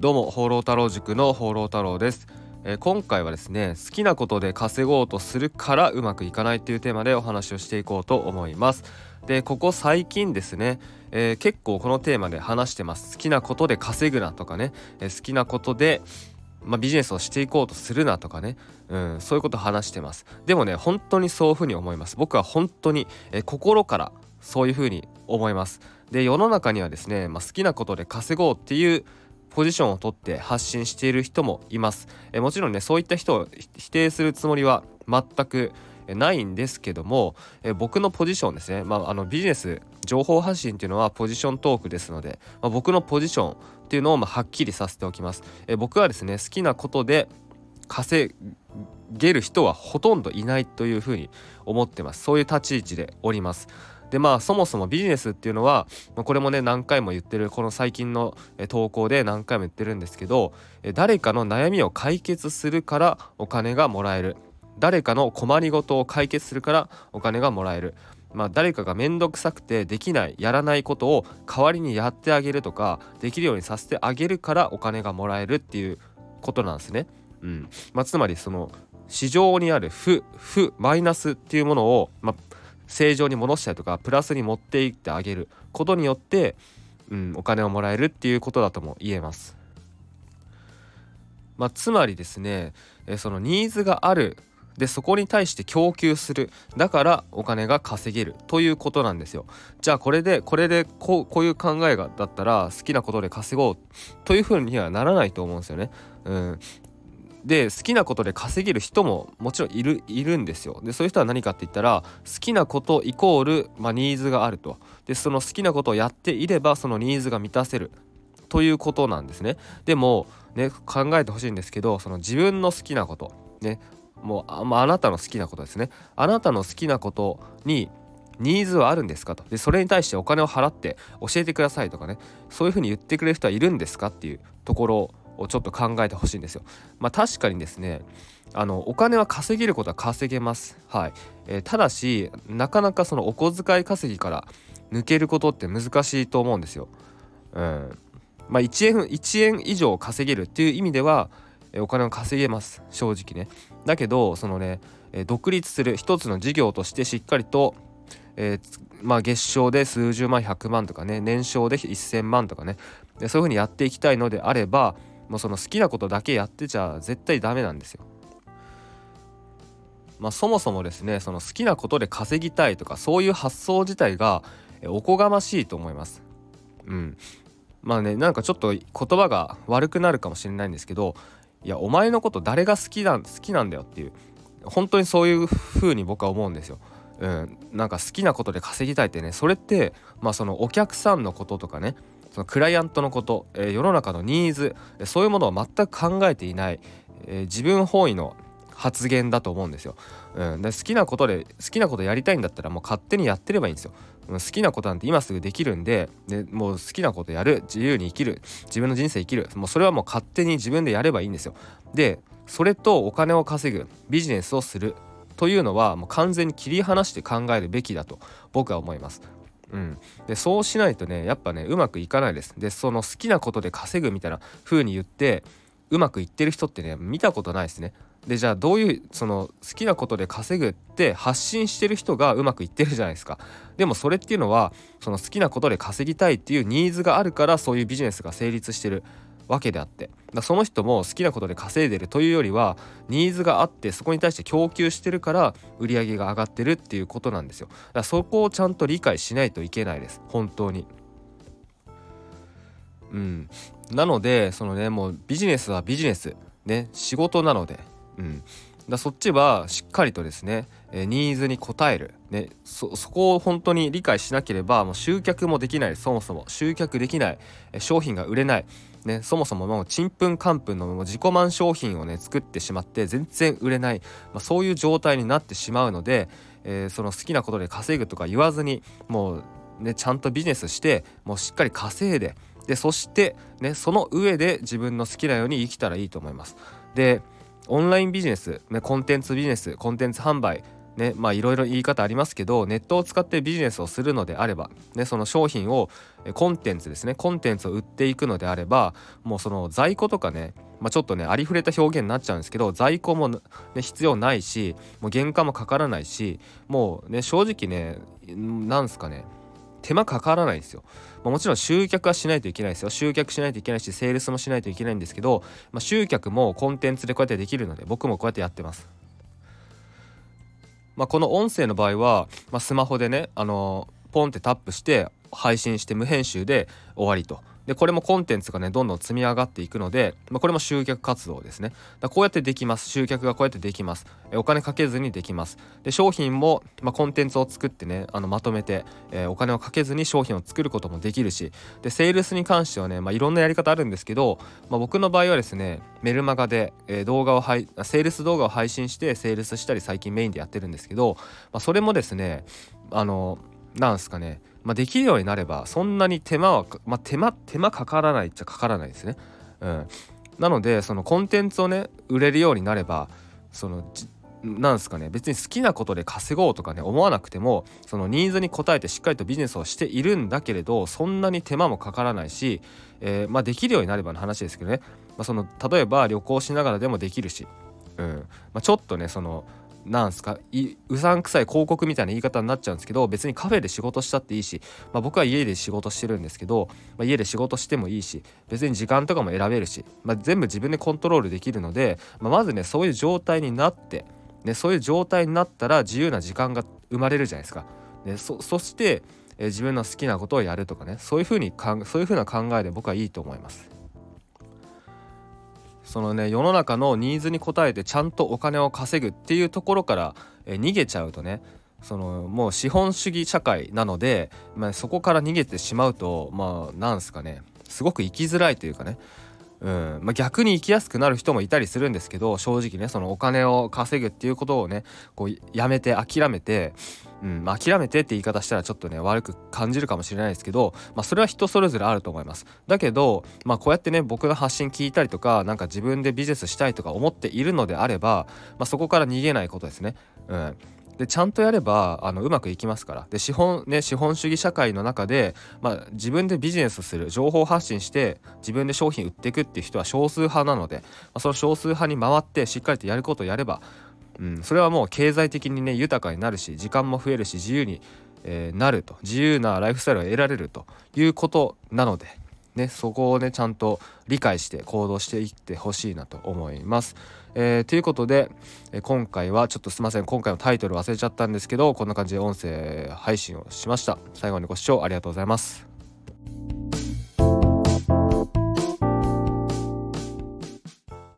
どうも放浪太郎塾の放浪太郎です、えー、今回はですね好きなことで稼ごうとするからうまくいかないっていうテーマでお話をしていこうと思います。でここ最近ですね、えー、結構このテーマで話してます。好きなことで稼ぐなとかね、えー、好きなことでまあ、ビジネスをしていこうとするなとかね、うん、そういうこと話してます。でもね本当にそういうふうに思います。僕は本当に、え心からそういうふうに思います。で世の中にはですね、まあ、好きなことで稼ごうっていうポジションをとって発信している人もいます。えもちろんねそういった人を否定するつもりは全くないんですけどもえ僕のポジションですね、まあ、あのビジネス情報発信っていうのはポジショントークですので、まあ、僕のポジションっていうのをまはっきりさせておきます。え僕はですね好きなことで稼げる人はほとんどいないというふうに思ってます。そういう立ち位置でおります。でまあそもそもビジネスっていうのは、まあ、これもね何回も言ってるこの最近の投稿で何回も言ってるんですけど誰かの悩みを解決するからお金がもらえる。誰かの困りごとを解決するからお金がもらえる。まあ、誰かが面倒くさくてできないやらないことを代わりにやってあげるとかできるようにさせてあげるからお金がもらえるっていうことなんですね。うん。まあ、つまりその市場にある負負マイナスっていうものを、まあ、正常に戻したりとかプラスに持っていってあげる。ことによって、うん、お金をもらえるっていうことだとも言えます。まあ、つまりですねえそのニーズがある。でそこに対して供給する。だからお金が稼げる。ということなんですよ。じゃあこれでこれでこうこういう考えがだったら好きなことで稼ごう。というふうにはならないと思うんですよね。うん、で好きなことで稼げる人ももちろんいるいるんですよ。でそういう人は何かって言ったら好きなことイコール、まあ、ニーズがあると。でその好きなことをやっていればそのニーズが満たせる。ということなんですね。でもね考えてほしいんですけどその自分の好きなことねもうあ,、まあ、あなたの好きなことですね。あなたの好きなことにニーズはあるんですかと。でそれに対してお金を払って教えてくださいとかね。そういうふうに言ってくれる人はいるんですかっていうところをちょっと考えてほしいんですよ。まあ、確かにですねあのお金は稼げることは稼げます。はい、えー、ただしなかなかそのお小遣い稼ぎから抜けることって難しいと思うんですよ。うんまあ、1円1円以上稼げるっていう意味ではお金を稼げます正直ね。だけどそのね独立する一つの事業としてしっかりと、えー、まあ、月賞で数十万100万とかね年商で1,000万とかねそういうふうにやっていきたいのであればもうその好きなことだけやってちゃ絶対ダメなんですよ。まあ、そもそもですねその好きなことで稼ぎたいとかそういう発想自体がおこがましいと思います。うん、まあねなんかちょっと言葉が悪くなるかもしれないんですけどいやお前のこと誰が好きな好きなんだよっていう本当にそういう風に僕は思うんですよ。うん、なんか好きなことで稼ぎたいってねそれってまあそのお客さんのこととかねそのクライアントのこと、えー、世の中のニーズそういうものを全く考えていない、えー、自分本位の発言だと思うんですよ。うん、で好きなことで好きなことやりたいんだったらもう勝手にやってればいいんですよ。好きなことなんて今すぐできるんででもう好きなことやる自由に生きる自分の人生生きるもうそれはもう勝手に自分でやればいいんですよ。でそれとお金を稼ぐビジネスをするというのはもう完全に切り離して考えるべきだと僕は思います。うん、でそうしないとねやっぱねうまくいかないです。でその好きなことで稼ぐみたいな風に言ってうまくいってる人ってね見たことないですね。でじゃあどういうその好きなことで稼ぐって発信してる人がうまくいってるじゃないですか。でもそれっていうのはその好きなことで稼ぎたいっていうニーズがあるからそういうビジネスが成立してるわけであって。だその人も好きなことで稼いでるというよりはニーズがあってそこに対して供給してるから売り上げが上がってるっていうことなんですよ。だからそこをちゃんと理解しないといけないです。本当に。うん。なのでそのねもうビジネスはビジネス。ね。仕事なので。うん。だそっちはしっかりとですね、ニーズに応える、ね、そこを本当に理解しなければもう集客もできない。そもそも集客できない、商品が売れない。ね、そもそももうちんぷんかんぷんのもう自己満商品をね作ってしまって全然売れない、まあ、そういう状態になってしまうので、えー、その好きなことで稼ぐとか言わずにもうねちゃんとビジネスしてもうしっかり稼いででそしてねその上で自分の好きなように生きたらいいと思います。でオンラインビジネス、ね、コンテンツビジネスコンテンツ販売ねまあいろいろ言い方ありますけどネットを使ってビジネスをするのであれば、ね、その商品をコンテンツですねコンテンツを売っていくのであればもうその在庫とかね、まあ、ちょっとねありふれた表現になっちゃうんですけど在庫も、ね、必要ないしもう原価もかからないしもうね正直ねなんすかね手間かからないんですよ。まあ、もちろん集客はしないといけないですよ。集客しないといけないし、セールスもしないといけないんですけど、まあ、集客もコンテンツでこうやってできるので、僕もこうやってやってます。まあ、この音声の場合は、まあ、スマホでね、あのー、ポンってタップして配信して無編集で終わりと。でこれもコンテンツがねどんどん積み上がっていくので、まあ、これも集客活動ですね。だこうやってできます。集客がこうやってできます。えお金かけずにできます。で商品も、まあ、コンテンツを作ってねあのまとめて、えー、お金をかけずに商品を作ることもできるしでセールスに関してはね、まあ、いろんなやり方あるんですけど、まあ、僕の場合はですねメルマガで、えー、動画を配セールス動画を配信してセールスしたり最近メインでやってるんですけど、まあ、それもですねあのなんすかねまあ、できるようになればそんなに手間は、まあ、手間手間かからないっちゃかからないですね。うん、なのでそのコンテンツをね売れるようになればそのなんすかね別に好きなことで稼ごうとかね思わなくてもそのニーズに応えてしっかりとビジネスをしているんだけれどそんなに手間もかからないし、えー、まあ、できるようになればの話ですけどね、まあ、その例えば旅行しながらでもできるし、うん。まあ、ちょっとねそのなんすか？うさんくさい広告みたいな言い方になっちゃうんですけど別にカフェで仕事したっていいし、まあ、僕は家で仕事してるんですけど、まあ、家で仕事してもいいし別に時間とかも選べるし、まあ、全部自分でコントロールできるので、まあ、まずねそういう状態になって、ね、そういう状態になったら自由な時間が生まれるじゃないですか。ね、そそして、え自分の好きなことをやるとかねそういうふうにかんそういうふうな考えで僕はいいと思います。そのね世の中のニーズに応えてちゃんとお金を稼ぐっていうところから、え逃げちゃうとねそのもう資本主義社会なので、まあ、そこから逃げてしまうとまあなんすかねすごく生きづらいというかねうん。まあ、逆に生きやすくなる人もいたりするんですけど正直ねそのお金を稼ぐっていうことをねこうやめて諦めてうん。まあ、諦めてって言い方したらちょっとね悪く感じるかもしれないですけど、まあ、それは人それぞれあると思います。だけど、まあ、こうやってね僕の発信聞いたりとか何か自分でビジネスしたいとか思っているのであれば、まあ、そこから逃げないことですね。うん。でちゃんとやればあのうまくいきますから。で資本ね資本主義社会の中で、まあ、自分でビジネスする情報発信して自分で商品売っていくっていう人は少数派なので、まあ、その少数派に回ってしっかりとやることをやればうん、それはもう経済的にね豊かになるし時間も増えるし自由に、えー、なると。自由なライフスタイルを得られるということなので、ね、そこをねちゃんと理解して行動していってほしいなと思います。えー、ということで、えー、今回はちょっとすいません今回のタイトル忘れちゃったんですけどこんな感じで音声配信をしました。最後にご視聴ありがとうございます。